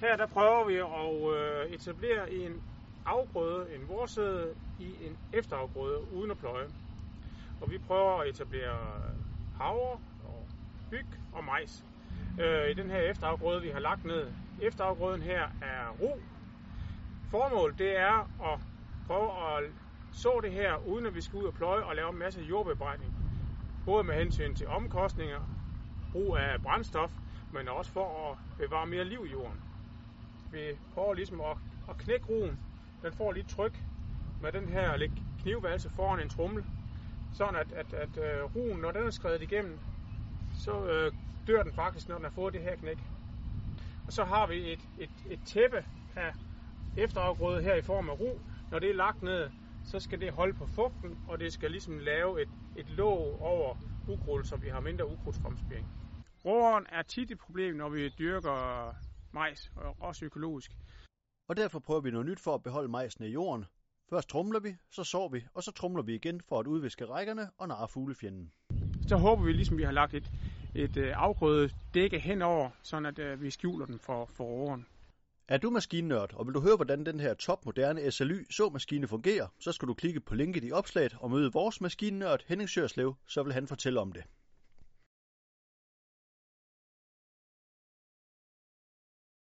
Her der prøver vi at øh, etablere en afgrøde, en vorsæde, i en efterafgrøde uden at pløje. Og vi prøver at etablere øh, havre og byg og majs øh, i den her efterafgrøde, vi har lagt ned. Efterafgrøden her er ro. Formålet det er at prøve at så det her, uden at vi skal ud og pløje og lave en masse jordbearbejdning. Både med hensyn til omkostninger, brug af brændstof, men også for at bevare mere liv i jorden. Vi prøver ligesom at, at knække roen. Den får lidt tryk med den her knivvalse foran en trummel, sådan at, at, at uh, roen, når den er skrevet igennem, så uh, dør den faktisk, når den har fået det her knæk. Og så har vi et, et, et tæppe af efterafgrøde her i form af ro. Når det er lagt ned, så skal det holde på fugten, og det skal ligesom lave et, et låg over ukrudt, så vi har mindre ukrudtsfremspiring. Råren er tit et problem, når vi dyrker majs, og også økologisk. Og derfor prøver vi noget nyt for at beholde majsen i jorden. Først trumler vi, så sår vi, og så trumler vi igen for at udviske rækkerne og narre fuglefjenden. Så håber vi ligesom, vi har lagt et, et øh, afgrødet dække henover, sådan at øh, vi skjuler den for, for råren. Er du maskinnørd, og vil du høre, hvordan den her topmoderne SLY så-maskine fungerer, så skal du klikke på linket i opslaget og møde vores maskinnørd Henning Sørslev, så vil han fortælle om det.